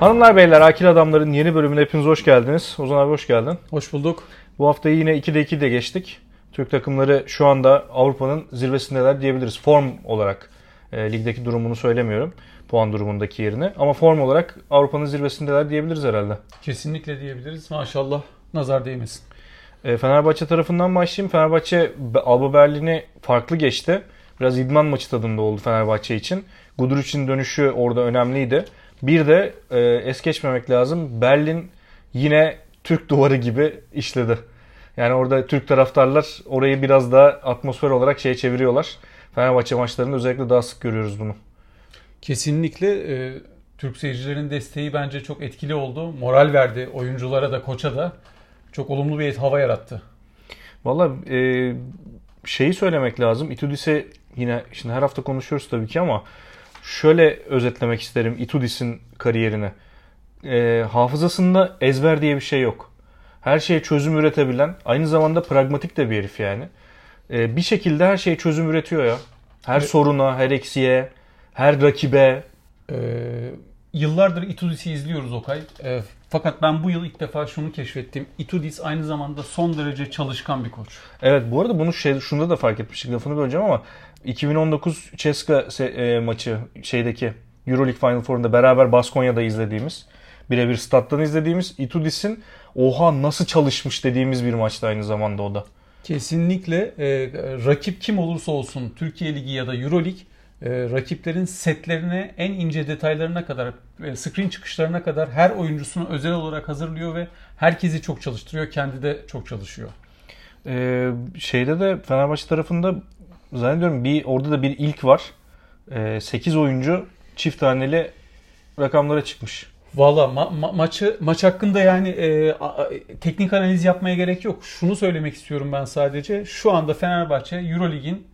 Hanımlar beyler Akil Adamların yeni bölümüne hepiniz hoş geldiniz. Ozan abi hoş geldin. Hoş bulduk. Bu haftayı yine 2'de 2 de geçtik. Türk takımları şu anda Avrupa'nın zirvesindeler diyebiliriz. Form olarak e, ligdeki durumunu söylemiyorum. Puan durumundaki yerini. Ama form olarak Avrupa'nın zirvesindeler diyebiliriz herhalde. Kesinlikle diyebiliriz. Maşallah nazar değmesin. E, Fenerbahçe tarafından başlayayım. Fenerbahçe Alba Berlin'i farklı geçti. Biraz idman maçı tadında oldu Fenerbahçe için. Guduric'in dönüşü orada önemliydi. Bir de e, es geçmemek lazım. Berlin yine Türk duvarı gibi işledi. Yani orada Türk taraftarlar orayı biraz daha atmosfer olarak şey çeviriyorlar. Fenerbahçe maçlarında özellikle daha sık görüyoruz bunu. Kesinlikle e, Türk seyircilerin desteği bence çok etkili oldu. Moral verdi oyunculara da koça da. Çok olumlu bir hava yarattı. Valla e, şeyi söylemek lazım. Itudis'e yine şimdi her hafta konuşuyoruz tabii ki ama şöyle özetlemek isterim Itudis'in kariyerini. E, hafızasında ezber diye bir şey yok. Her şeye çözüm üretebilen, aynı zamanda pragmatik de bir herif yani. E, bir şekilde her şeye çözüm üretiyor ya. Her Evet. soruna, her eksiğe, her rakibe. E, yıllardır Itudis'i izliyoruz Okay. E, fakat ben bu yıl ilk defa şunu keşfettim. Itudis aynı zamanda son derece çalışkan bir koç. Evet bu arada bunu şey, şunda da fark etmiştik lafını böleceğim ama 2019 Ceska e, maçı şeydeki Euroleague Final Four'unda beraber Baskonya'da izlediğimiz birebir stat'tan izlediğimiz Itudis'in oha nasıl çalışmış dediğimiz bir maçtı aynı zamanda o da. Kesinlikle e, rakip kim olursa olsun Türkiye Ligi ya da Euro Lig e, rakiplerin setlerine en ince detaylarına kadar e, screen çıkışlarına kadar her oyuncusunu özel olarak hazırlıyor ve herkesi çok çalıştırıyor. Kendi de çok çalışıyor. Ee, şeyde de Fenerbahçe tarafında zannediyorum bir orada da bir ilk var. Ee, 8 oyuncu çift taneli rakamlara çıkmış. Valla ma- ma- maçı maç hakkında yani e, a- teknik analiz yapmaya gerek yok. Şunu söylemek istiyorum ben sadece. Şu anda Fenerbahçe Eurolig'in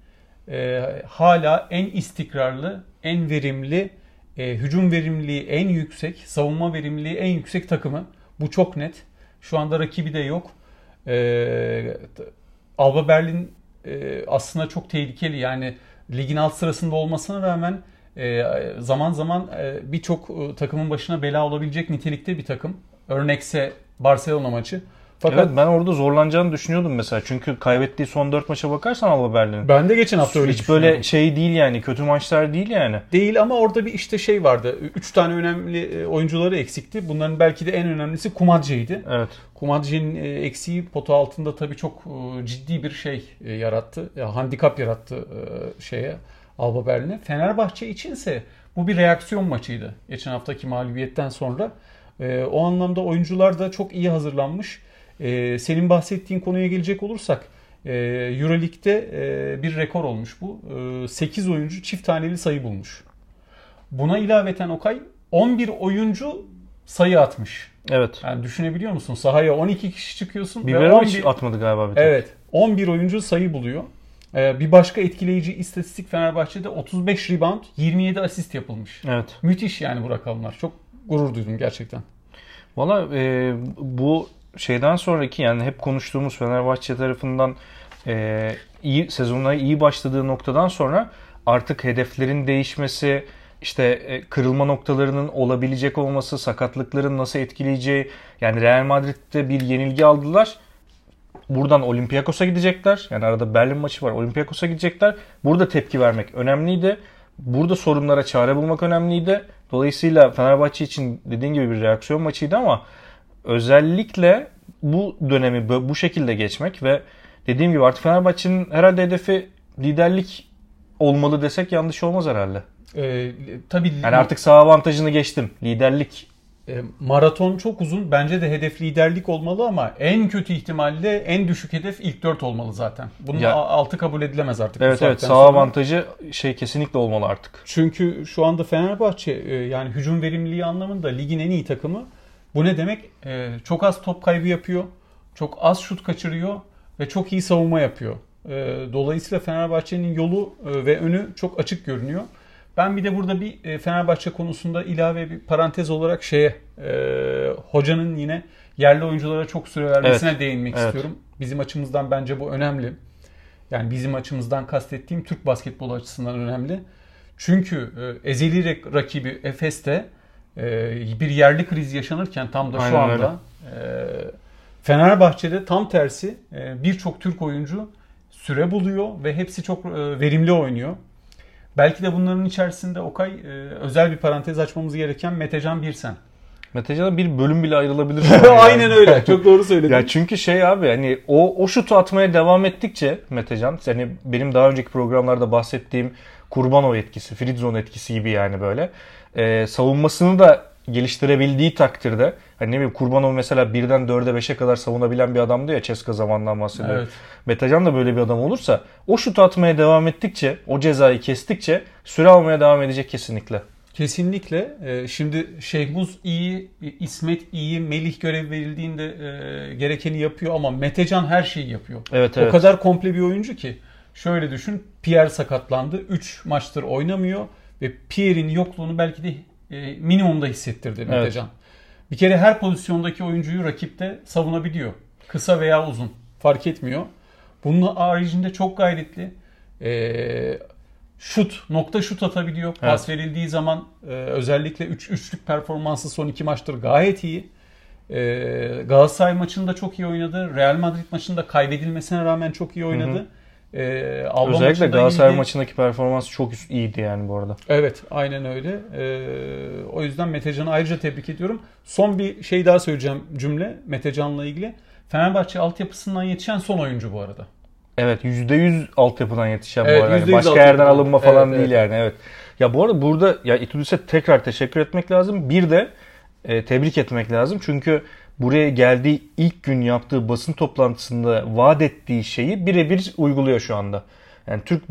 e, hala en istikrarlı, en verimli, e, hücum verimliliği en yüksek, savunma verimliliği en yüksek takımı. Bu çok net. Şu anda rakibi de yok. E, Alba Berlin e, aslında çok tehlikeli. Yani ligin alt sırasında olmasına rağmen e, zaman zaman e, birçok e, takımın başına bela olabilecek nitelikte bir takım. Örnekse Barcelona maçı. Fakat evet ben orada zorlanacağını düşünüyordum mesela. Çünkü kaybettiği son 4 maça bakarsan Alba Berlin'in. ben de geçen hafta öyle Hiç böyle şey değil yani. Kötü maçlar değil yani. Değil ama orada bir işte şey vardı. Üç tane önemli e, oyuncuları eksikti. Bunların belki de en önemlisi Kumadje'ydi. Evet. Kumadje'nin e, eksiği potu altında tabii çok e, ciddi bir şey yarattı. Ya, handikap yarattı şeye Alba Berlin'e. Fenerbahçe içinse bu bir reaksiyon maçıydı. Geçen haftaki mağlubiyetten sonra. O anlamda oyuncular da çok iyi hazırlanmış. E, Senin bahsettiğin konuya gelecek olursak e, Euroleague'de e, bir rekor olmuş bu. 8 oyuncu çift taneli sayı bulmuş. Buna ilaveten Okay 11 oyuncu sayı atmış. Evet. Yani düşünebiliyor musun? Sahaya 12 kişi çıkıyorsun ve Biberovic 11 atmadı galiba bir tek. Evet. 11 oyuncu sayı buluyor. Ee, bir başka etkileyici istatistik Fenerbahçe'de 35 rebound, 27 asist yapılmış. Evet. Müthiş yani bu rakamlar. Çok gurur duydum gerçekten. Valla e, bu şeyden sonraki yani hep konuştuğumuz Fenerbahçe tarafından e, iyi sezonuna iyi başladığı noktadan sonra artık hedeflerin değişmesi, işte e, kırılma noktalarının olabilecek olması, sakatlıkların nasıl etkileyeceği yani Real Madrid'de bir yenilgi aldılar. Buradan Olympiakos'a gidecekler. Yani arada Berlin maçı var. Olympiakos'a gidecekler. Burada tepki vermek önemliydi. Burada sorunlara çare bulmak önemliydi. Dolayısıyla Fenerbahçe için dediğin gibi bir reaksiyon maçıydı ama özellikle bu dönemi bu şekilde geçmek ve dediğim gibi artık Fenerbahçe'nin herhalde hedefi liderlik olmalı desek yanlış olmaz herhalde. Ee, tabii Yani artık sağ avantajını geçtim. Liderlik e, maraton çok uzun. Bence de hedef liderlik olmalı ama en kötü ihtimalle en düşük hedef ilk 4 olmalı zaten. Bunun Ya- altı kabul edilemez artık. evet evet sağ sonra. avantajı şey kesinlikle olmalı artık. Çünkü şu anda Fenerbahçe e, yani hücum verimliliği anlamında ligin en iyi takımı. Bu ne demek? E, Çok az top kaybı yapıyor. Çok az şut kaçırıyor ve çok iyi savunma yapıyor. E, Dolayısıyla Fenerbahçe'nin yolu e, ve önü çok açık görünüyor. Ben bir de burada bir e, Fenerbahçe konusunda ilave bir parantez olarak şeye e, hocanın yine yerli oyunculara çok süre vermesine değinmek evet. istiyorum. Bizim açımızdan bence bu önemli. Yani bizim açımızdan kastettiğim Türk basketbolu açısından önemli. Çünkü e, ezeli rak- rakibi Efes'te e, bir yerli kriz yaşanırken tam da şu Aynen anda e, Fenerbahçe'de tam tersi e, birçok Türk oyuncu süre buluyor ve hepsi çok e, verimli oynuyor. Belki de bunların içerisinde Okay e, özel bir parantez açmamız gereken Metecan Birsen. Metecan'a bir bölüm bile ayrılabilir. yani. Aynen öyle. Çok doğru söyledin. Ya çünkü şey abi hani o o şutu atmaya devam ettikçe Metecan hani benim daha önceki programlarda bahsettiğim Kurbanov etkisi, Fritzon etkisi gibi yani böyle. Ee, savunmasını da geliştirebildiği takdirde hani ne bileyim Kurbanov mesela birden 4'e 5'e kadar savunabilen bir adamdı ya Ceska zamandan bahsediyorum. Evet. Metecan da böyle bir adam olursa o şutu atmaya devam ettikçe, o cezayı kestikçe süre almaya devam edecek kesinlikle. Kesinlikle. Ee, Şimdi Şehmuz iyi, İsmet iyi, Melih görev verildiğinde e, gerekeni yapıyor ama Metecan her şeyi yapıyor. Evet O evet. kadar komple bir oyuncu ki. Şöyle düşün. Pierre sakatlandı. 3 maçtır oynamıyor ve Pierre'in yokluğunu belki de e, minimumda hissettirdi Metecan. Bir kere her pozisyondaki oyuncuyu rakipte savunabiliyor. Kısa veya uzun fark etmiyor. Bunun haricinde çok gayretli. E, şut, nokta şut atabiliyor. Pas verildiği zaman e, özellikle 3 üç, üçlük performansı son iki maçtır gayet iyi. E, Galatasaray maçında çok iyi oynadı. Real Madrid maçında kaybedilmesine rağmen çok iyi oynadı. E, Avrupa Özellikle Galatasaray iyiydi. maçındaki performans çok iyiydi yani bu arada. Evet aynen öyle. Ee, o yüzden Metecan'ı ayrıca tebrik ediyorum. Son bir şey daha söyleyeceğim cümle Metecan'la ilgili. Fenerbahçe altyapısından yetişen son oyuncu bu arada. Evet %100 altyapıdan yetişen Evet, bu arada. Yani %100 Başka yerden alınma falan Evet, değil evet. yani evet. Ya bu arada burada ya İtudis'e tekrar teşekkür etmek lazım. Bir de e, tebrik etmek lazım. Çünkü buraya geldiği ilk gün yaptığı basın toplantısında vaat ettiği şeyi birebir uyguluyor şu anda. Yani Türk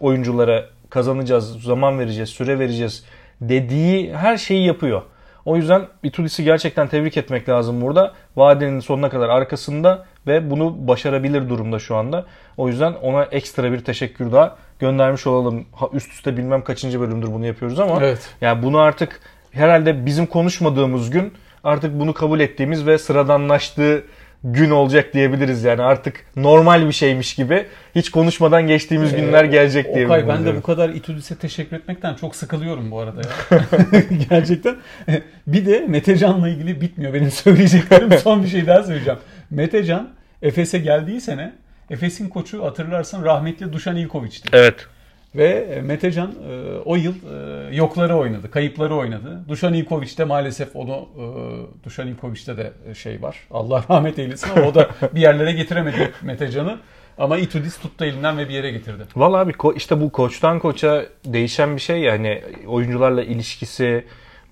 oyunculara kazanacağız, zaman vereceğiz, süre vereceğiz dediği her şeyi yapıyor. O yüzden Itudis'i gerçekten tebrik etmek lazım burada. Vadenin sonuna kadar arkasında ve bunu başarabilir durumda şu anda. O yüzden ona ekstra bir teşekkür daha göndermiş olalım. Üst üste bilmem kaçıncı bölümdür bunu yapıyoruz ama Evet. yani bunu artık herhalde bizim konuşmadığımız gün artık bunu kabul ettiğimiz ve sıradanlaştığı gün olacak diyebiliriz yani artık normal bir şeymiş gibi hiç konuşmadan geçtiğimiz günler gelecek diye. Ee, Okay ben de bu kadar Itudis'e teşekkür etmekten çok sıkılıyorum bu arada ya. Gerçekten. Bir de Metecan'la ilgili bitmiyor benim söyleyeceklerim. Son bir şey daha söyleyeceğim. Metecan Efes'e geldiği sene Efes'in koçu hatırlarsın rahmetli Dušan Ivković'ti. Evet. Ve Metecan e, o yıl e, yokları oynadı, kayıpları oynadı. Dušan Ivković de maalesef onu e, Dušan Ivković'te de şey var. Allah rahmet eylesin ama o da bir yerlere getiremedi Metecan'ı. Ama Itudis tuttu elinden ve bir yere getirdi. Valla abi işte bu koçtan koça değişen bir şey yani oyuncularla ilişkisi,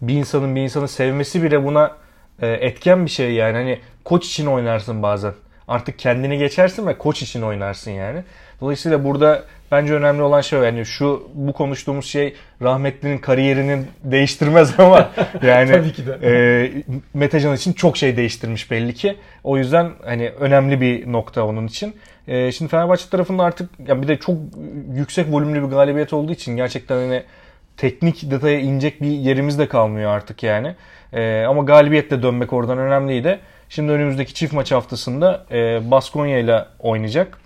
bir insanın bir insanı sevmesi bile buna e, etken bir şey yani. Hani koç için oynarsın bazen. Artık kendini geçersin ve koç için oynarsın yani. Dolayısıyla burada bence önemli olan şey o. Yani şu bu konuştuğumuz şey rahmetlinin kariyerini değiştirmez ama yani Tabii ki de. e, Metecan için çok şey değiştirmiş belli ki. O yüzden hani önemli bir nokta onun için. E, şimdi Fenerbahçe tarafında artık ya bir de çok yüksek volümlü bir galibiyet olduğu için gerçekten hani teknik detaya inecek bir yerimiz de kalmıyor artık yani. E, ama galibiyetle dönmek oradan önemliydi. Şimdi önümüzdeki çift maç haftasında e, Baskonya ile oynayacak.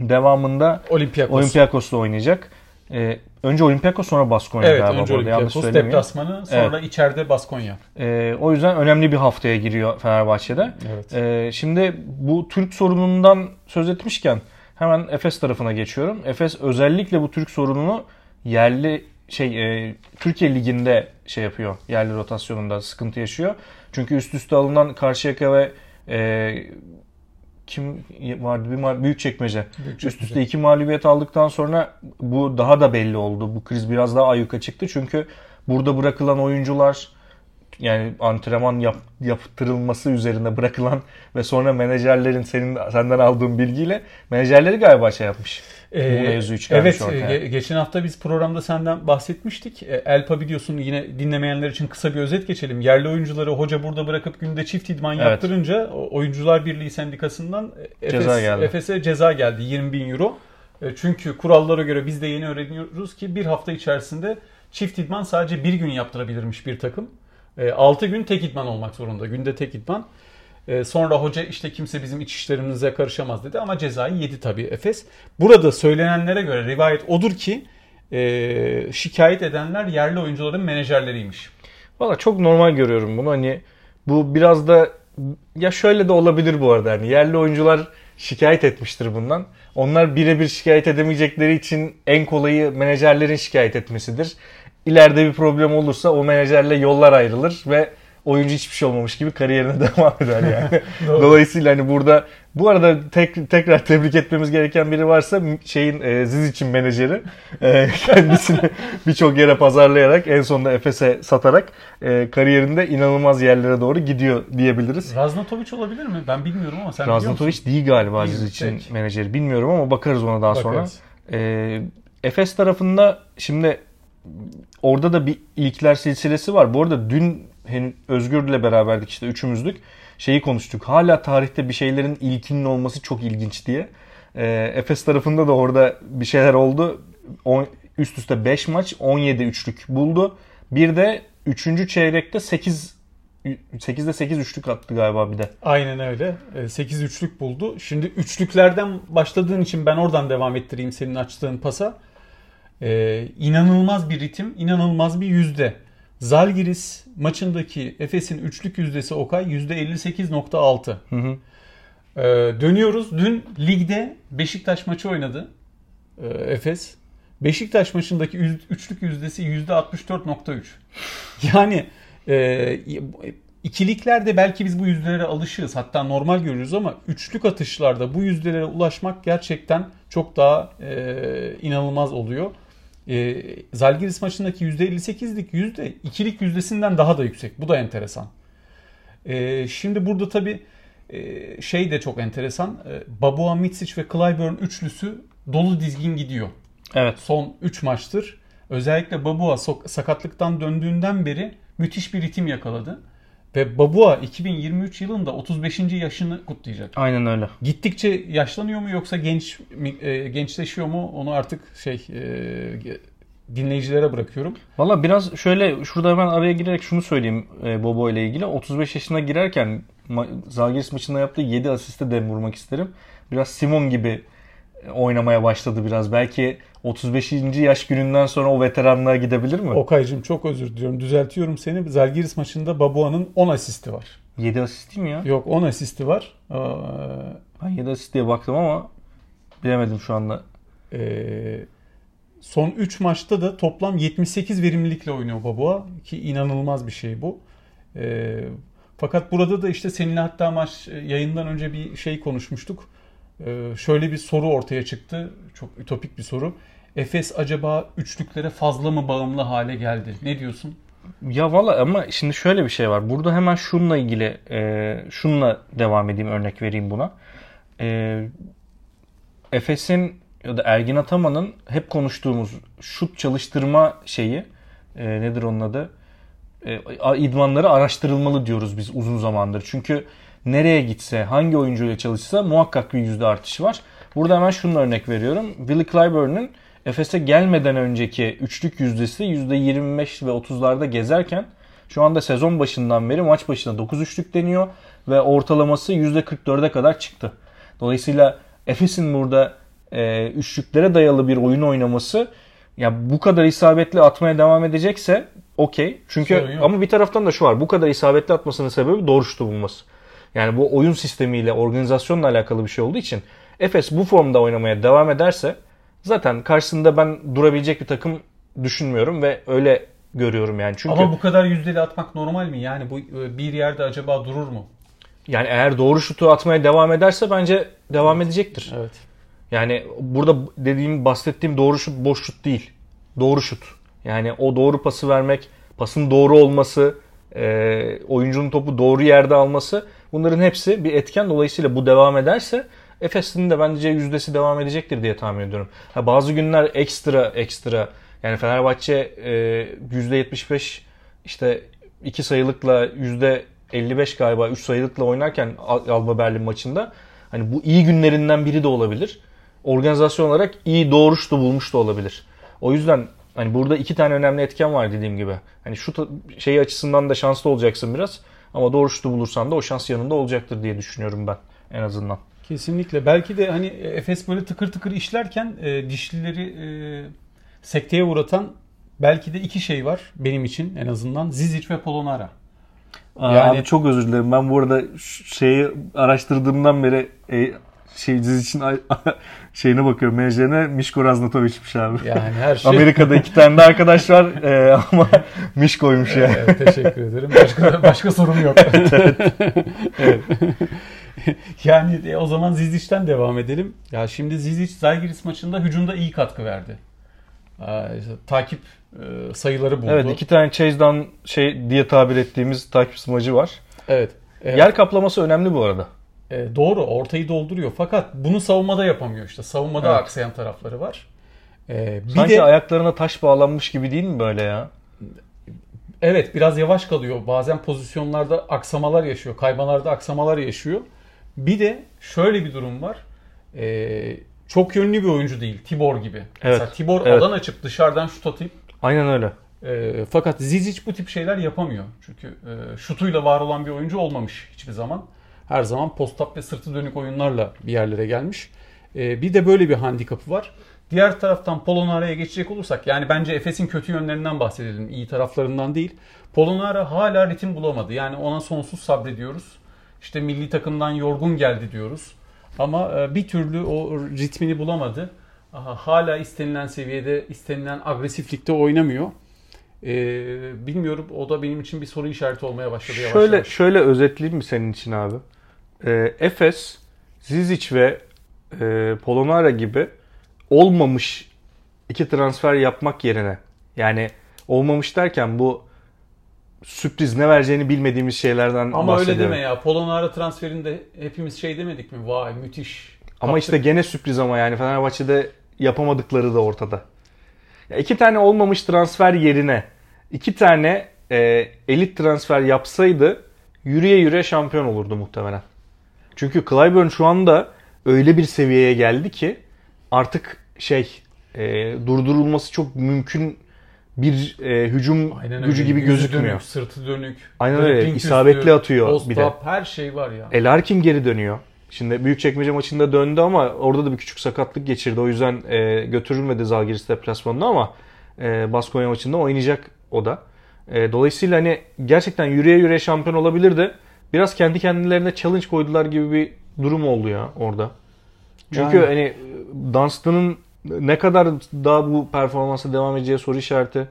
Devamında Olympiakos. Olympiakos'la oynayacak. E, önce Olympiakos sonra Baskonya Evet galiba. önce Olympiakos deplasmanı sonra içeride Baskonya. E, o yüzden önemli bir haftaya giriyor Fenerbahçe'de. Evet. E, şimdi bu Türk sorunundan söz etmişken hemen Efes tarafına geçiyorum. Efes özellikle bu Türk sorununu yerli şey e, Türkiye liginde şey yapıyor. Yerli rotasyonunda sıkıntı yaşıyor. Çünkü üst üste alınan Karşıyaka ve e, kim vardı bir ma- büyük çekmece. Üst üste iki mağlubiyet aldıktan sonra bu daha da belli oldu. Bu kriz biraz daha ayyuka çıktı. Çünkü burada bırakılan oyuncular yani antrenman yap, yaptırılması üzerine bırakılan ve sonra menajerlerin senin senden aldığın bilgiyle menajerleri galiba şey yapmış. bu mevzu çıkarmış evet, ortaya. e, geçen hafta biz programda senden bahsetmiştik. E, Elpa biliyorsun yine dinlemeyenler için kısa bir özet geçelim. Yerli oyuncuları hoca burada bırakıp günde çift idman Evet. yaptırınca Oyuncular Birliği Sendikası'ndan Ceza Efes, geldi. Efes'e ceza geldi 20 bin euro. E, Çünkü kurallara göre biz de yeni öğreniyoruz ki bir hafta içerisinde çift idman sadece bir gün yaptırabilirmiş bir takım. 6 gün tek idman olmak zorunda. Günde tek idman. E, Sonra hoca işte kimse bizim iç işlerimize karışamaz dedi ama cezayı yedi tabii Efes. Burada söylenenlere göre rivayet odur ki e, şikayet edenler yerli oyuncuların menajerleriymiş. Valla çok normal görüyorum bunu. Hani bu biraz da ya şöyle de olabilir bu arada. Hani yerli oyuncular şikayet etmiştir bundan. Onlar birebir şikayet edemeyecekleri için en kolayı menajerlerin şikayet etmesidir. İleride bir problem olursa o menajerle yollar ayrılır ve oyuncu hiçbir şey olmamış gibi kariyerine devam eder yani. Dolayısıyla hani burada bu arada tek, tekrar tebrik etmemiz gereken biri varsa şeyin e, Ziz için menajeri e, kendisini birçok yere pazarlayarak en sonunda Efes'e satarak e, kariyerinde inanılmaz yerlere doğru gidiyor diyebiliriz. Raznatovic olabilir mi? Ben bilmiyorum ama sen Raznatovic değil galiba Ziz için Peki. menajeri. Bilmiyorum ama bakarız ona daha bakarız. sonra. E, Efes tarafında şimdi orada da bir ilkler silsilesi var. Bu arada dün Özgür'le beraberdik işte üçümüzlük. Şeyi konuştuk. Hala tarihte bir şeylerin ilkinin olması çok ilginç diye. E, Efes tarafında da orada bir şeyler oldu. On, üst üste 5 maç 17 üçlük buldu. Bir de 3. çeyrekte 8 8'de 8 üçlük attı galiba bir de. Aynen öyle. 8 ee, üçlük buldu. Şimdi üçlüklerden başladığın için ben oradan devam ettireyim senin açtığın pasa. Ee, inanılmaz bir ritim, inanılmaz bir yüzde. Zalgiris maçındaki Efes'in üçlük yüzdesi Okay %58.6. Hı hı. Ee, dönüyoruz. Dün ligde Beşiktaş maçı oynadı ee, Efes. Beşiktaş maçındaki üçlük yüzdesi %64.3. Yani e, ikiliklerde belki biz bu yüzdelere alışığız. Hatta normal görürüz ama üçlük atışlarda bu yüzdelere ulaşmak gerçekten çok daha e, inanılmaz oluyor. E, Zalgiris maçındaki %58'lik yüzde ikilik yüzdesinden daha da yüksek. Bu da enteresan. E, şimdi burada tabi e, şey de çok enteresan. E, Babua Mitsic ve Clyburn üçlüsü dolu dizgin gidiyor. Evet. Son 3 maçtır. Özellikle Babua sakatlıktan döndüğünden beri müthiş bir ritim yakaladı. Ve Babua 2023 yılında 35. yaşını kutlayacak. Aynen öyle. Gittikçe yaşlanıyor mu yoksa genç e, gençleşiyor mu? Onu artık şey e, dinleyicilere bırakıyorum. Valla biraz şöyle şurada hemen araya girerek şunu söyleyeyim e, Bobo ile ilgili. 35 yaşına girerken Zalgiris maçında yaptığı 7 asiste de vurmak isterim. Biraz Simon gibi oynamaya başladı biraz. Belki 35. yaş gününden sonra o veteranlığa gidebilir mi? Okay'cığım çok özür diliyorum. Düzeltiyorum seni. Zalgiris maçında Babua'nın 10 asisti var. 7 asist mi ya? Yok 10 asisti var. Ee, ben 7 asist diye baktım ama bilemedim şu anda. Ee, son 3 maçta da toplam 78 verimlilikle oynuyor Babua ki inanılmaz bir şey bu. Ee, fakat burada da işte seninle hatta maç yayından önce bir şey konuşmuştuk. Ee, şöyle bir soru ortaya çıktı. Çok ütopik bir soru. Efes acaba üçlüklere fazla mı bağımlı hale geldi? Ne diyorsun? Ya valla ama şimdi şöyle bir şey var. Burada hemen şununla ilgili e, şununla devam edeyim örnek vereyim buna. E, Efes'in ya da Ergin Ataman'ın hep konuştuğumuz şut çalıştırma şeyi e, nedir onun adı? E, idmanları araştırılmalı diyoruz biz uzun zamandır. Çünkü nereye gitse, hangi oyuncuyla çalışsa muhakkak bir yüzde artışı var. Burada hemen şunu örnek veriyorum. Willie Clyburn'un Efes'e gelmeden önceki üçlük yüzdesi %25 ve 30'larda gezerken şu anda sezon başından beri maç başına 9 üçlük deniyor ve ortalaması %44'e kadar çıktı. Dolayısıyla Efes'in burada e, üçlüklere dayalı bir oyun oynaması ya bu kadar isabetli atmaya devam edecekse okey. Çünkü ama bir taraftan da şu var. Bu kadar isabetli atmasının sebebi doğru şutu bulması. Yani bu oyun sistemiyle, organizasyonla alakalı bir şey olduğu için Efes bu formda oynamaya devam ederse zaten karşısında ben durabilecek bir takım düşünmüyorum ve öyle görüyorum yani. Çünkü Ama bu kadar yüzdeli atmak normal mi? Yani bu e, bir yerde acaba durur mu? Yani eğer doğru şutu atmaya devam ederse bence devam edecektir. Evet. Yani burada dediğim bahsettiğim doğru şut boş şut değil. Doğru şut. Yani o doğru pası vermek, pasın doğru olması, e, oyuncunun topu doğru yerde alması bunların hepsi bir etken. Dolayısıyla bu devam ederse Efes'in de bence yüzdesi devam edecektir diye tahmin ediyorum. Ha, bazı günler ekstra ekstra yani Fenerbahçe e, %75 işte 2 sayılıkla %55 galiba 3 sayılıkla oynarken Alba Berlin maçında hani bu iyi günlerinden biri de olabilir. Organizasyon olarak iyi doğru şutu bulmuş da olabilir. O yüzden Hani burada iki tane önemli etken var dediğim gibi. Hani şu şeyi açısından da şanslı olacaksın biraz. Ama doğru şutu bulursan da o şans yanında olacaktır diye düşünüyorum ben en azından. Kesinlikle. Belki de hani Efes böyle tıkır tıkır işlerken e, dişlileri e, sekteye uğratan belki de iki şey var benim için en azından. Zizic ve Polonara. Yani abi çok özür dilerim. Ben bu arada şeyi araştırdığımdan beri e, şey için şeyine bakıyorum. Menajerine Mişko Raznatovic'miş abi. Yani her şey. Amerika'da iki tane de arkadaş var e, ama Mişko'ymuş yani. Evet, teşekkür ederim. Başka başka sorum yok. evet. evet. yani e, o zaman Zizic'ten devam edelim. Ya şimdi Zizic Zalgiris maçında hücumda iyi katkı verdi. Ee, takip e, sayıları buldu. Evet iki tane chase'dan şey diye tabir ettiğimiz takip smacı var. Evet. evet. Yer kaplaması önemli bu arada. E, doğru ortayı dolduruyor fakat bunu savunmada yapamıyor işte. Savunmada evet. aksayan tarafları var. E, bir Sanki de, ayaklarına taş bağlanmış gibi değil mi böyle ya? Evet biraz yavaş kalıyor. Bazen pozisyonlarda aksamalar yaşıyor. Kaymalarda aksamalar yaşıyor. Bir de şöyle bir durum var. Ee, çok yönlü bir oyuncu değil. Tibor gibi. Evet. Mesela Tibor evet. alan açıp dışarıdan şut atıp Aynen öyle. E, fakat Zizic bu tip şeyler yapamıyor. Çünkü e, şutuyla var olan bir oyuncu olmamış hiçbir zaman. Her zaman post-up ve sırtı dönük oyunlarla bir yerlere gelmiş. E, bir de böyle bir handikapı var. Diğer taraftan Polonara'ya geçecek olursak yani bence Efes'in kötü yönlerinden bahsedelim. iyi taraflarından değil. Polonara hala ritim bulamadı. Yani ona sonsuz sabrediyoruz. İşte milli takımdan yorgun geldi diyoruz. Ama e, bir türlü o ritmini bulamadı. Aha, hala istenilen seviyede, istenilen agresiflikte oynamıyor. Ee, bilmiyorum o da benim için bir soru işareti olmaya başladı yavaş şöyle, yavaş. Şöyle özetleyeyim mi senin için abi? Ee, Efes, Zizic ve e, Polonara gibi olmamış iki transfer yapmak yerine yani olmamış derken bu sürpriz ne vereceğini bilmediğimiz şeylerden Ama öyle deme ya. Polonara transferinde hepimiz şey demedik mi? Vay müthiş. Ama Kaptık. işte gene sürpriz ama yani Fenerbahçe'de yapamadıkları da ortada. Ya iki tane olmamış transfer yerine iki tane e, elit transfer yapsaydı yürüye yürüye şampiyon olurdu muhtemelen. Çünkü Clyburn şu anda öyle bir seviyeye geldi ki artık şey e, durdurulması çok mümkün bir e, hücum Aynen gücü öyle. gibi Yüzü gözükmüyor. Dönük, sırtı dönük. Aynen öyle. İsabetli atıyor bir de. Her şey var ya. Elarkin geri dönüyor. Şimdi Büyükçekmece maçında döndü ama orada da bir küçük sakatlık geçirdi. O yüzden e, götürülmedi Zalgiris deplasmanına ama e, Baskonya maçında oynayacak o da. E, dolayısıyla hani gerçekten yürüye yürüye şampiyon olabilirdi. Biraz kendi kendilerine challenge koydular gibi bir durum oldu ya orada. Çünkü yani. hani Dunstan'ın ne kadar daha bu performansa devam edeceği soru işareti.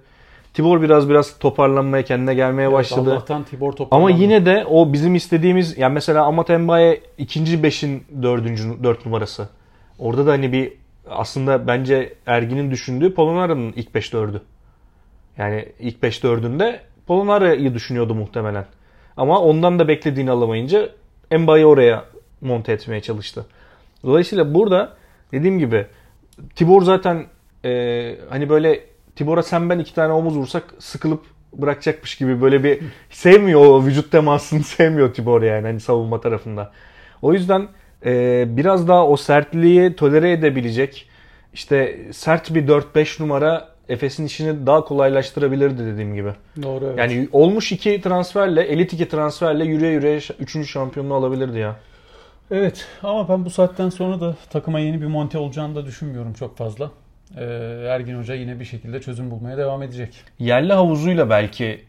Tibor biraz biraz toparlanmaya, kendine gelmeye evet, başladı. Allah'tan Tibor Ama yine de o bizim istediğimiz yani mesela Amat Mbaye ikinci beşin dördüncü dört numarası. Orada da hani bir aslında bence Ergin'in düşündüğü Polonara'nın ilk beş dördü. Yani ilk beş dördünde Polonara'yı düşünüyordu muhtemelen. Ama ondan da beklediğini alamayınca Mbaye oraya monte etmeye çalıştı. Dolayısıyla burada dediğim gibi Tibor zaten e, hani böyle Tibor'a sen ben iki tane omuz vursak sıkılıp bırakacakmış gibi böyle bir sevmiyor o vücut temasını sevmiyor Tibor yani hani savunma tarafında. O yüzden e, biraz daha o sertliği tolere edebilecek işte sert bir 4-5 numara Efes'in işini daha kolaylaştırabilirdi dediğim gibi. Doğru evet. Yani olmuş iki transferle, elit iki transferle yürüye yürüye 3. şampiyonluğu alabilirdi ya. Evet ama ben bu saatten sonra da takıma yeni bir monte olacağını da düşünmüyorum çok fazla. Ee, Ergin Hoca yine bir şekilde çözüm bulmaya devam edecek. Yerli havuzuyla belki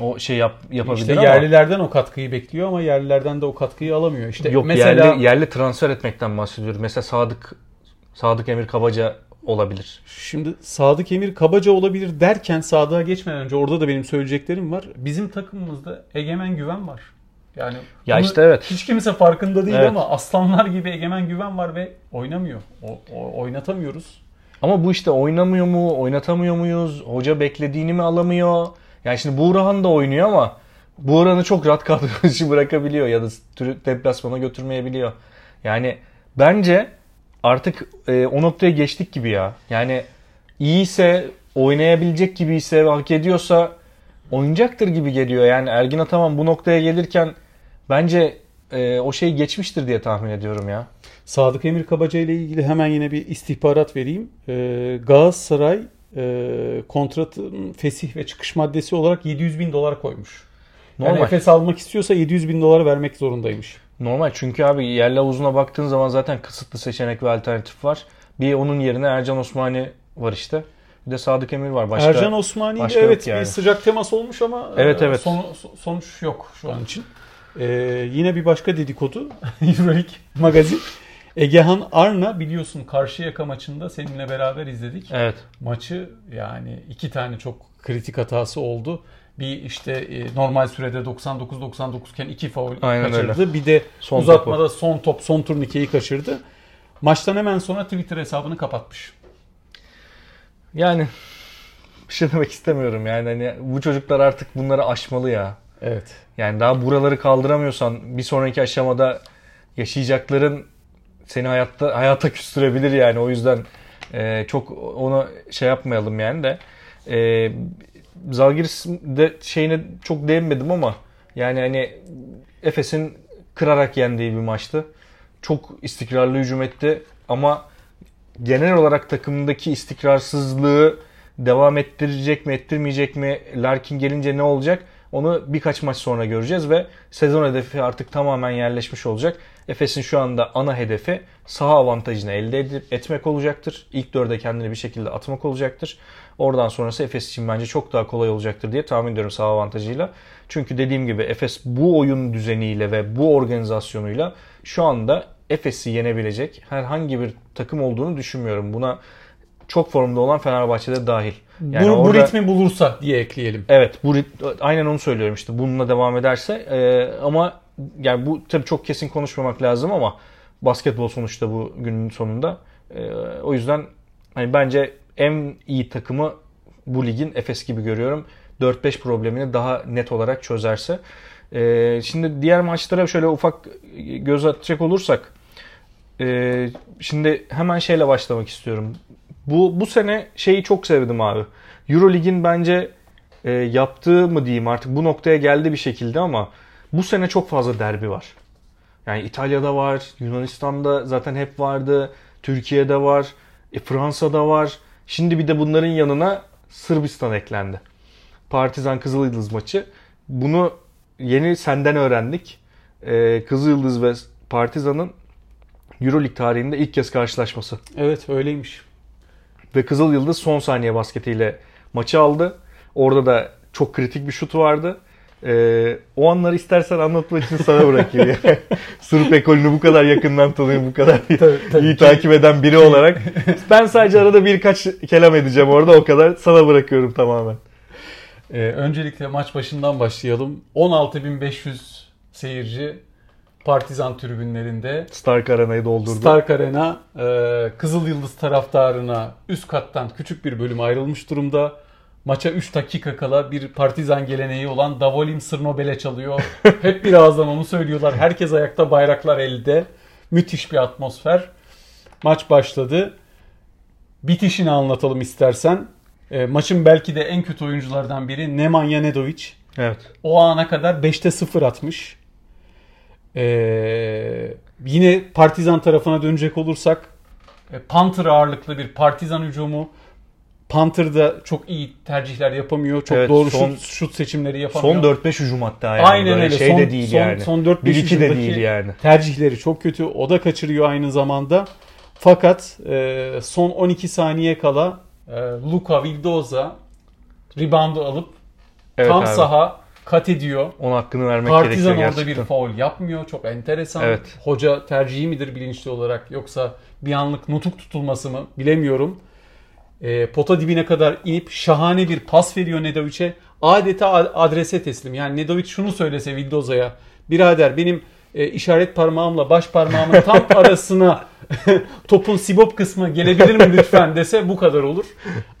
o şey yap, yapabilir işte ama. yerlilerden o katkıyı bekliyor ama yerlilerden de o katkıyı alamıyor. İşte Yok mesela yerli, yerli transfer etmekten bahsediyorum. Mesela Sadık Sadık Emir Kabaca olabilir. Şimdi Sadık Emir Kabaca olabilir derken Sadık'a geçmeden önce orada da benim söyleyeceklerim var. Bizim takımımızda egemen güven var. Yani ya işte evet. Hiç kimse farkında değil evet. ama aslanlar gibi egemen güven var ve oynamıyor. O, o, oynatamıyoruz. Ama bu işte oynamıyor mu, oynatamıyor muyuz? Hoca beklediğini mi alamıyor? Yani şimdi Buğrahan da oynuyor ama Buğrahan'ı çok rahat kadro dışı bırakabiliyor ya da deplasmana götürmeyebiliyor. Yani bence artık e, o noktaya geçtik gibi ya. Yani iyiyse, oynayabilecek gibi ise, hak ediyorsa oynayacaktır gibi geliyor. Yani Ergin Ataman bu noktaya gelirken bence e, o şey geçmiştir diye tahmin ediyorum ya. Sadık Emir Kabaca ile ilgili hemen yine bir istihbarat vereyim. E, Galatasaray e, kontratın fesih ve çıkış maddesi olarak 700 bin dolar koymuş. Normal. Yani Efes almak istiyorsa 700 bin dolar vermek zorundaymış. Normal çünkü abi yerli havuzuna baktığın zaman zaten kısıtlı seçenek ve alternatif var. Bir onun yerine Ercan Osmani var işte. Bir de Sadık Emir var. Başka, Ercan Osmani başka evet yani. bir sıcak temas olmuş ama Evet, e, evet. son- sonuç yok şu an için. E, yine bir başka dedikodu Euroleague magazin. Egehan Arna biliyorsun Karşıyaka maçında seninle beraber izledik. Evet. Maçı yani iki tane çok kritik hatası oldu. Bir işte e, normal sürede 99-99 iken iki faul Aynen kaçırdı. Bir de Son uzatmada son top, son turnikeyi kaçırdı. Maçtan hemen sonra Twitter hesabını kapatmış. Yani bir şey demek istemiyorum yani hani bu çocuklar artık bunları aşmalı ya. Evet. Yani daha buraları kaldıramıyorsan bir sonraki aşamada yaşayacakların seni hayatta hayata küstürebilir yani o yüzden e, çok onu şey yapmayalım yani de e, Zalgiris de şeyine çok değinmedim ama yani hani Efes'in kırarak yendiği bir maçtı. Çok istikrarlı hücum etti ama genel olarak takımdaki istikrarsızlığı devam ettirecek mi ettirmeyecek mi Larkin gelince ne olacak onu birkaç maç sonra göreceğiz ve sezon hedefi artık tamamen yerleşmiş olacak. Efes'in şu anda ana hedefi saha avantajını elde edip etmek olacaktır. İlk dörde kendini bir şekilde atmak olacaktır. Oradan sonrası Efes için bence çok daha kolay olacaktır diye tahmin ediyorum saha avantajıyla. Çünkü dediğim gibi Efes bu oyun düzeniyle ve bu organizasyonuyla şu anda Efes'i yenebilecek herhangi bir takım olduğunu düşünmüyorum. Buna çok formda olan Fenerbahçe'de dahil. Yani bu, bu orada- ritmi bulursa diye ekleyelim. Evet, bu rit- aynen onu söylüyorum işte. Bununla devam ederse e, ama yani bu tabii çok kesin konuşmamak lazım ama basketbol sonuçta bu günün sonunda. E, o yüzden hani bence en iyi takımı bu ligin Efes gibi görüyorum. 4-5 problemini daha net olarak çözerse. E, şimdi diğer maçlara şöyle ufak göz atacak olursak e, şimdi hemen şeyle başlamak istiyorum. Bu bu sene şeyi çok sevdim abi. Eurolig'in bence e, yaptığı mı diyeyim artık bu noktaya geldi bir şekilde ama bu sene çok fazla derbi var. Yani İtalya'da var, Yunanistan'da zaten hep vardı, Türkiye'de var, e, Fransa'da var. Şimdi bir de bunların yanına Sırbistan eklendi. Partizan Kızılyıldız maçı. Bunu yeni senden öğrendik. E, Kızılyıldız ve Partizan'ın Euroleague tarihinde ilk kez karşılaşması. Evet öyleymiş. Ve Kızıl Yıldız son saniye basketiyle maçı aldı. Orada da çok kritik bir şutu vardı. Ee, o anları istersen anlatmak için sana bırakayım. Yani. Sırp ekolünü bu kadar yakından tanıyan, bu kadar iyi takip eden biri olarak. Ben sadece arada birkaç kelam edeceğim orada o kadar. Sana bırakıyorum tamamen. Ee, öncelikle maç başından başlayalım. 16.500 seyirci Partizan tribünlerinde Stark Arena'yı doldurdu. Stark Arena e, Kızıl Yıldız taraftarına üst kattan küçük bir bölüm ayrılmış durumda. Maça 3 dakika kala bir partizan geleneği olan Davolim Sırnobel'e çalıyor. Hep birazdan onu söylüyorlar. Herkes ayakta bayraklar elde. Müthiş bir atmosfer. Maç başladı. Bitişini anlatalım istersen. E, maçın belki de en kötü oyunculardan biri Nemanja Nedovic. Evet. O ana kadar 5'te 0 atmış. Ee, yine Partizan tarafına dönecek olursak e, Panther ağırlıklı bir Partizan hücumu. Panther da çok iyi tercihler yapamıyor. Çok Evet, doğru son- şut, şut seçimleri yapamıyor. Son 4-5 hücum hatta yani. Aynen Böyle öyle. Şey son, de değil son, yani. Son 4 5 1-2 de değil yani. Tercihleri çok kötü. O da kaçırıyor aynı zamanda. Fakat e, son 12 saniye kala e, Luka Vildoza reboundu alıp Evet tam abi. saha kat ediyor. Onun hakkını vermek Partizan gerekiyor orada bir gerçekten. faul yapmıyor. Çok enteresan. Evet. Hoca tercihi midir bilinçli olarak yoksa bir anlık nutuk tutulması mı bilemiyorum. E, pota dibine kadar inip şahane bir pas veriyor Nedovic'e. Adeta adrese teslim. Yani Nedovic şunu söylese Vildoza'ya. Birader benim e, işaret parmağımla baş parmağımın tam arasına topun sibop kısmı gelebilir mi lütfen dese bu kadar olur.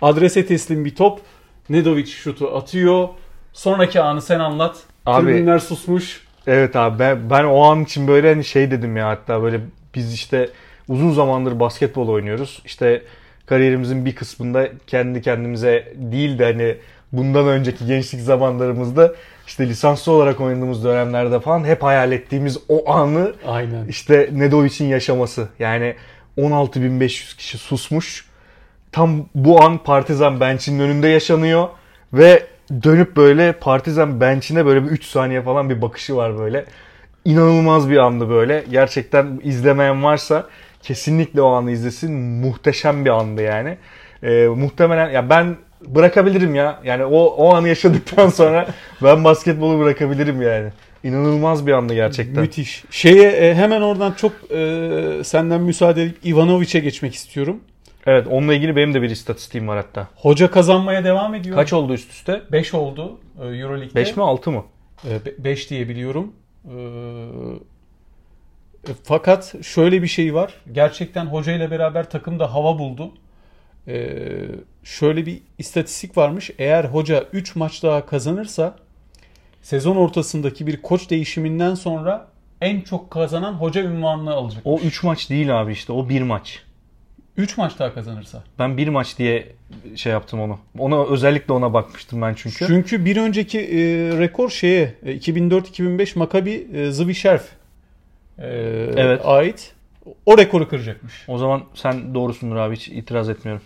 Adrese teslim bir top. Nedovic şutu atıyor. Sonraki anı sen anlat. Abi- Tribünler susmuş. Evet abi ben, ben o an için böyle hani şey dedim ya hatta böyle biz işte uzun zamandır basketbol oynuyoruz. İşte kariyerimizin bir kısmında kendi kendimize değil de hani bundan önceki gençlik zamanlarımızda işte lisanslı olarak oynadığımız dönemlerde falan hep hayal ettiğimiz o anı Aynen. işte Nedovic'in yaşaması. Yani 16.500 kişi susmuş. Tam bu an Partizan bench'inin önünde yaşanıyor ve dönüp böyle Partizan bench'ine böyle bir 3 saniye falan bir bakışı var böyle. İnanılmaz bir andı böyle. Gerçekten izlemeyen varsa kesinlikle o anı izlesin. Muhteşem bir andı yani. e, muhtemelen ya ben bırakabilirim ya. Yani o o anı yaşadıktan sonra ben basketbolu bırakabilirim yani. İnanılmaz bir andı gerçekten. Müthiş. Şeye e, hemen oradan çok e, senden müsaade edip Ivanovic'e geçmek istiyorum. Evet onunla ilgili benim de bir istatistiğim var hatta. Hoca kazanmaya devam ediyor. Kaç oldu üst üste? 5 oldu e, Euroleague'de. 5 mi 6 mı? 5 diye biliyorum. E, e, fakat şöyle bir şey var. Gerçekten hoca ile beraber takımda hava buldu. E, şöyle bir istatistik varmış. Eğer hoca 3 maç daha kazanırsa sezon ortasındaki bir koç değişiminden sonra en çok kazanan hoca ünvanını alacak. O 3 maç değil abi işte o 1 maç. 3 maç daha kazanırsa. Ben bir maç diye şey yaptım onu. Ona özellikle ona bakmıştım ben çünkü. Çünkü bir önceki e, rekor şeye e, 2004-2005 Maccabi e, Zvisherf e, Evet. ait. O rekoru kıracakmış. O zaman sen doğrusundur abi hiç itiraz etmiyorum.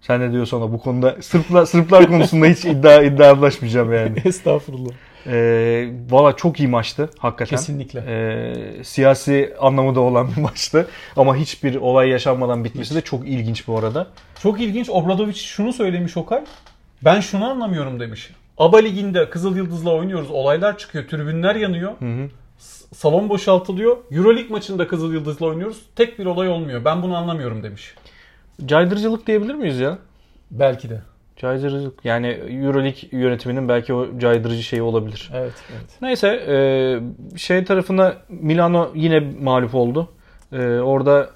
Sen ne diyorsan o bu konuda Sırplar, Sırplar konusunda hiç iddia iddialaşmayacağım yani. Estağfurullah. Ee, Valla çok iyi maçtı hakikaten. Kesinlikle. Ee, siyasi anlamı da olan bir maçtı. Ama hiçbir olay yaşanmadan bitmesi de çok ilginç bu arada. Çok ilginç. Obradoviç şunu söylemiş Okay. Ben şunu anlamıyorum demiş. ABA liginde Kızıl Yıldız'la oynuyoruz. Olaylar çıkıyor. Tribünler yanıyor. Hı hı. Salon boşaltılıyor. Euroleague maçında Kızıl Yıldız'la oynuyoruz. Tek bir olay olmuyor. Ben bunu anlamıyorum demiş. Caydırıcılık diyebilir miyiz ya? Belki de. Caydırıcılık yani Euroleague yönetiminin belki o caydırıcı şeyi olabilir. Evet. evet. Neyse e, şey tarafında Milano yine mağlup oldu. E, orada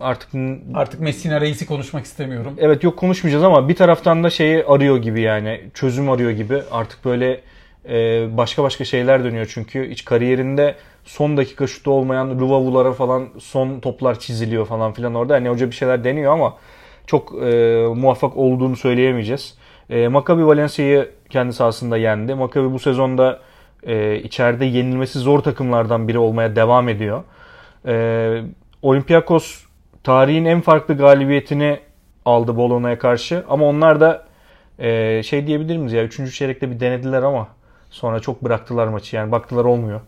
artık Artık Messina Reis'i konuşmak istemiyorum. evet yok konuşmayacağız ama bir taraftan da şeyi arıyor gibi yani çözüm arıyor gibi. Artık böyle e, başka başka şeyler dönüyor çünkü hiç kariyerinde son dakika şutu olmayan Luvavulara falan son toplar çiziliyor falan filan orada. Hani hoca bir şeyler deniyor ama çok e, muvaffak olduğunu söyleyemeyeceğiz. E, Maccabi Valencia'yı kendi sahasında yendi. Maccabi bu sezonda e, içeride yenilmesi zor takımlardan biri olmaya devam ediyor. E, Olympiakos tarihin en farklı galibiyetini aldı Bologna'ya karşı. Ama onlar da e, şey diyebilir miyiz ya 3. çeyrekte bir denediler ama sonra çok bıraktılar maçı. Yani baktılar olmuyor.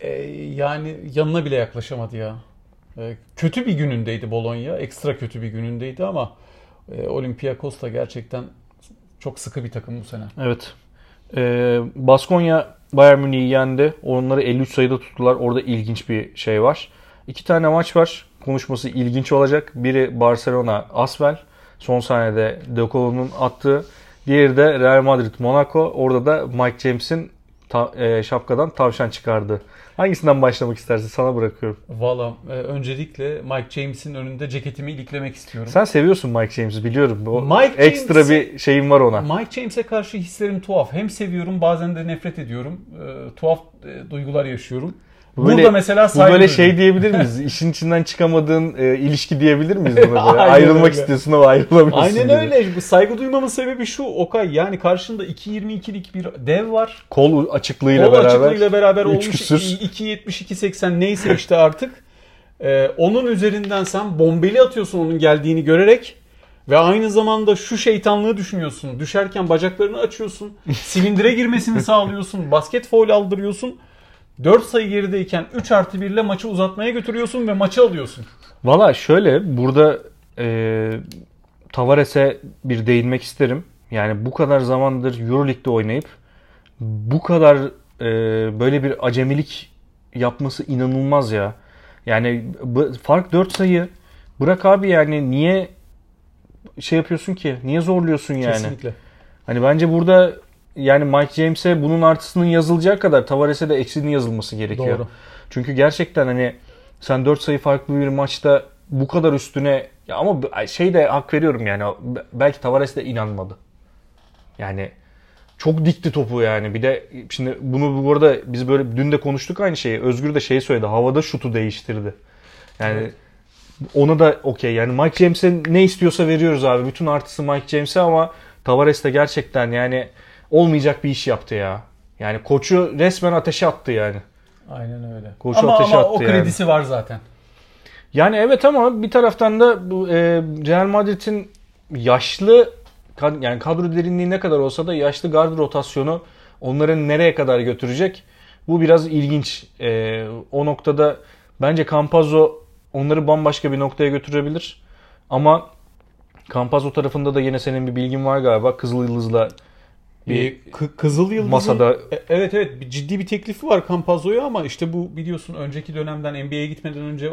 Ee, yani yanına bile yaklaşamadı ya. Ee, kötü bir günündeydi Bologna. Ekstra kötü bir günündeydi ama e, Olympiakos da gerçekten çok sıkı bir takım bu sene. Evet. Ee, Baskonya Bayern Münih'i yendi. Onları 53 sayıda tuttular. Orada ilginç bir şey var. İki tane maç var. Konuşması ilginç olacak. Biri Barcelona Asvel. Son saniyede De Colo'nun attığı. Diğeri de Real Madrid Monaco. Orada da Mike James'in ta- e, şapkadan tavşan çıkardı. Hangisinden başlamak istersin? Sana bırakıyorum. Valla e, öncelikle Mike James'in önünde ceketimi iliklemek istiyorum. Sen seviyorsun Mike James'i biliyorum. O Mike ekstra James- bir şeyin var ona. Mike James'e karşı hislerim tuhaf. Hem seviyorum bazen de nefret ediyorum. Ee, tuhaf e, duygular yaşıyorum. Böyle- Burada mesela Bu böyle şey diyebilir miyiz? İşin içinden çıkamadığın e, ilişki diyebilir miyiz buna böyle? Ayrılmak öyle. istiyorsun ama ayrılamıyorsun. Aynen gibi. öyle. Bu saygı duymamın sebebi şu Okay. Yani karşında 2.22'lik bir dev var. Kol açıklığıyla Kol beraber. açıklığıyla beraber olmuş küsür. 2.70-2.80 neyse işte artık. Ee, onun üzerinden sen bombeli atıyorsun onun geldiğini görerek. Ve aynı zamanda şu şeytanlığı düşünüyorsun. Düşerken bacaklarını açıyorsun. Silindire girmesini sağlıyorsun. Basket foul aldırıyorsun. 4 sayı gerideyken 3 artı 1 ile maçı uzatmaya götürüyorsun ve maçı alıyorsun. Valla şöyle burada e, Tavares'e bir değinmek isterim. Yani bu kadar zamandır Euroleague'de oynayıp bu kadar e, böyle bir acemilik yapması inanılmaz ya. Yani fark 4 sayı. Bırak abi yani niye şey yapıyorsun ki? Niye zorluyorsun yani? Kesinlikle. Hani bence burada yani Mike James'e bunun artısının yazılacağı kadar Tavares'e de eksinin yazılması gerekiyor. Doğru. Çünkü gerçekten hani sen 4 sayı farklı bir maçta bu kadar üstüne ya ama şey de hak veriyorum yani belki Tavares de inanmadı. Yani çok dikti topu yani. Bir de şimdi bunu bu arada biz böyle dün de konuştuk aynı şeyi. Özgür de şey söyledi. Havada şutu değiştirdi. Yani Evet. ona da okey. Yani Mike James'e ne istiyorsa veriyoruz abi. Bütün artısı Mike James'e ama Tavares de gerçekten yani olmayacak bir iş yaptı ya. Yani koçu resmen ateşe attı yani. Aynen öyle. Koçu ama ateşe ama attı o yani. kredisi var zaten. Yani evet ama bir taraftan da bu e, Real Madrid'in yaşlı kad- yani kadro derinliği ne kadar olsa da yaşlı gard rotasyonu onları nereye kadar götürecek? Bu biraz ilginç. E, o noktada bence Campazzo onları bambaşka bir noktaya götürebilir. Ama Campazzo tarafında da yine senin bir bilgin var galiba. Kızıl Yıldız'la bir Ee, Kı- Kızıl Yıldız'ın masada E- evet evet bir ciddi bir teklifi var Campazzo'ya ama işte bu biliyorsun önceki dönemden NBA'ye gitmeden önce e,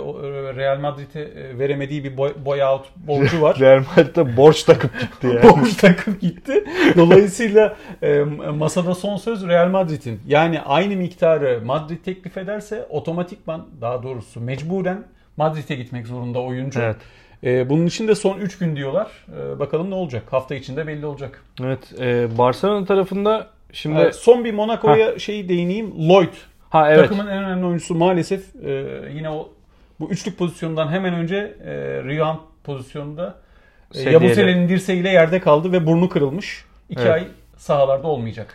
Real Madrid'e e, veremediği bir boy, buyout borcu var. Real Madrid'de borç takıp gitti yani. Borç takıp gitti. Dolayısıyla masada son söz Real Madrid'in. Yani aynı miktarı Madrid teklif ederse otomatikman daha doğrusu mecburen Madrid'e gitmek zorunda oyuncu. Evet. E, bunun için de son 3 gün diyorlar. E, bakalım ne olacak? Hafta içinde belli olacak. Evet. e, Barcelona tarafında şimdi E, son bir Monaco'ya şeyi değineyim. Lloyd ha evet. Takımın en önemli oyuncusu maalesef e, yine o bu üçlük pozisyondan hemen önce e, rebound pozisyonunda e. Yabusele'nin dirseğiyle yerde kaldı ve burnu kırılmış. İki Evet. ay sahalarda olmayacak.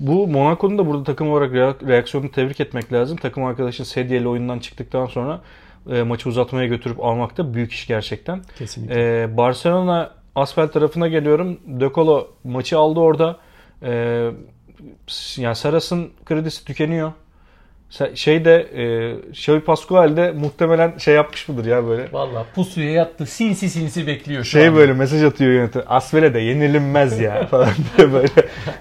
Bu Monaco'nun da burada takım olarak reak- reaksiyonunu tebrik etmek lazım. Takım arkadaşı Sedye'yle oyundan çıktıktan sonra e, maçı uzatmaya götürüp almak da büyük iş gerçekten. Kesinlikle. Ee, Barcelona asfalt tarafına geliyorum. De Colo maçı aldı orada. Ee, yani Saras'ın kredisi tükeniyor. Şey de e, Xavi Pascual de muhtemelen şey yapmış mıdır ya böyle. Valla pusuya yattı. Sinsi sinsi bekliyor şu Şey an. böyle mesaj atıyor yönetim. Asfele de yenilinmez ya falan böyle.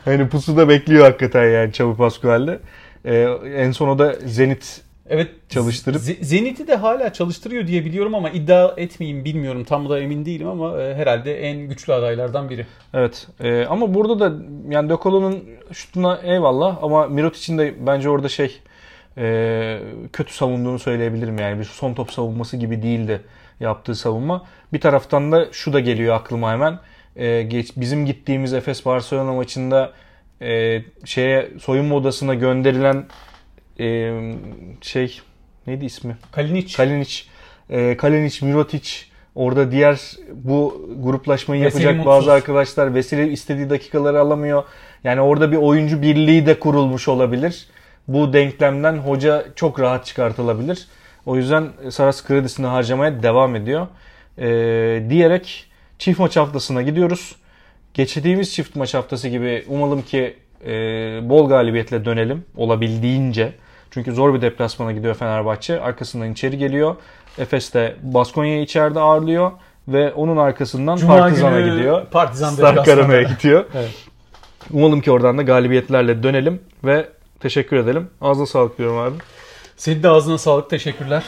Hani pusuda bekliyor hakikaten yani Xavi Pascual'de. Ee, en son o da Zenit Evet. Çalıştırıp- Z- Zenit'i de hala çalıştırıyor diye biliyorum ama iddia etmeyeyim bilmiyorum. Tam da emin değilim ama e, herhalde en güçlü adaylardan biri. Evet. Ee, ama burada da yani De Colo'nun şutuna eyvallah ama Mirotic'in de bence orada şey e, kötü savunduğunu söyleyebilirim yani. Bir son top savunması gibi değildi yaptığı savunma. Bir taraftan da şu da geliyor aklıma hemen. Ee, geç, bizim gittiğimiz Efes Barcelona maçında e, şeye soyunma odasına gönderilen e, şey neydi ismi? Kalinic. Kalinic, e, Kalinic, Mirotic orada diğer bu gruplaşmayı Veseli yapacak mutsuz. bazı arkadaşlar Veseli istediği dakikaları alamıyor. Yani orada bir oyuncu birliği de kurulmuş olabilir. Bu denklemden hoca çok rahat çıkartılabilir. O yüzden Saras kredisini harcamaya devam ediyor. E, diyerek çift maç haftasına gidiyoruz. Geçtiğimiz çift maç haftası gibi umalım ki e, bol galibiyetle dönelim olabildiğince. Çünkü zor bir deplasmana gidiyor Fenerbahçe. Arkasından içeri geliyor. Efes de Baskonya'yı içeride ağırlıyor. Ve onun arkasından Cuma Partizan'a gidiyor. Partizan Star deplasmanı. Karana'ya gidiyor. Evet. Umalım ki oradan da galibiyetlerle dönelim ve teşekkür edelim. Ağzına sağlık diyorum abi. Senin de ağzına sağlık. Teşekkürler.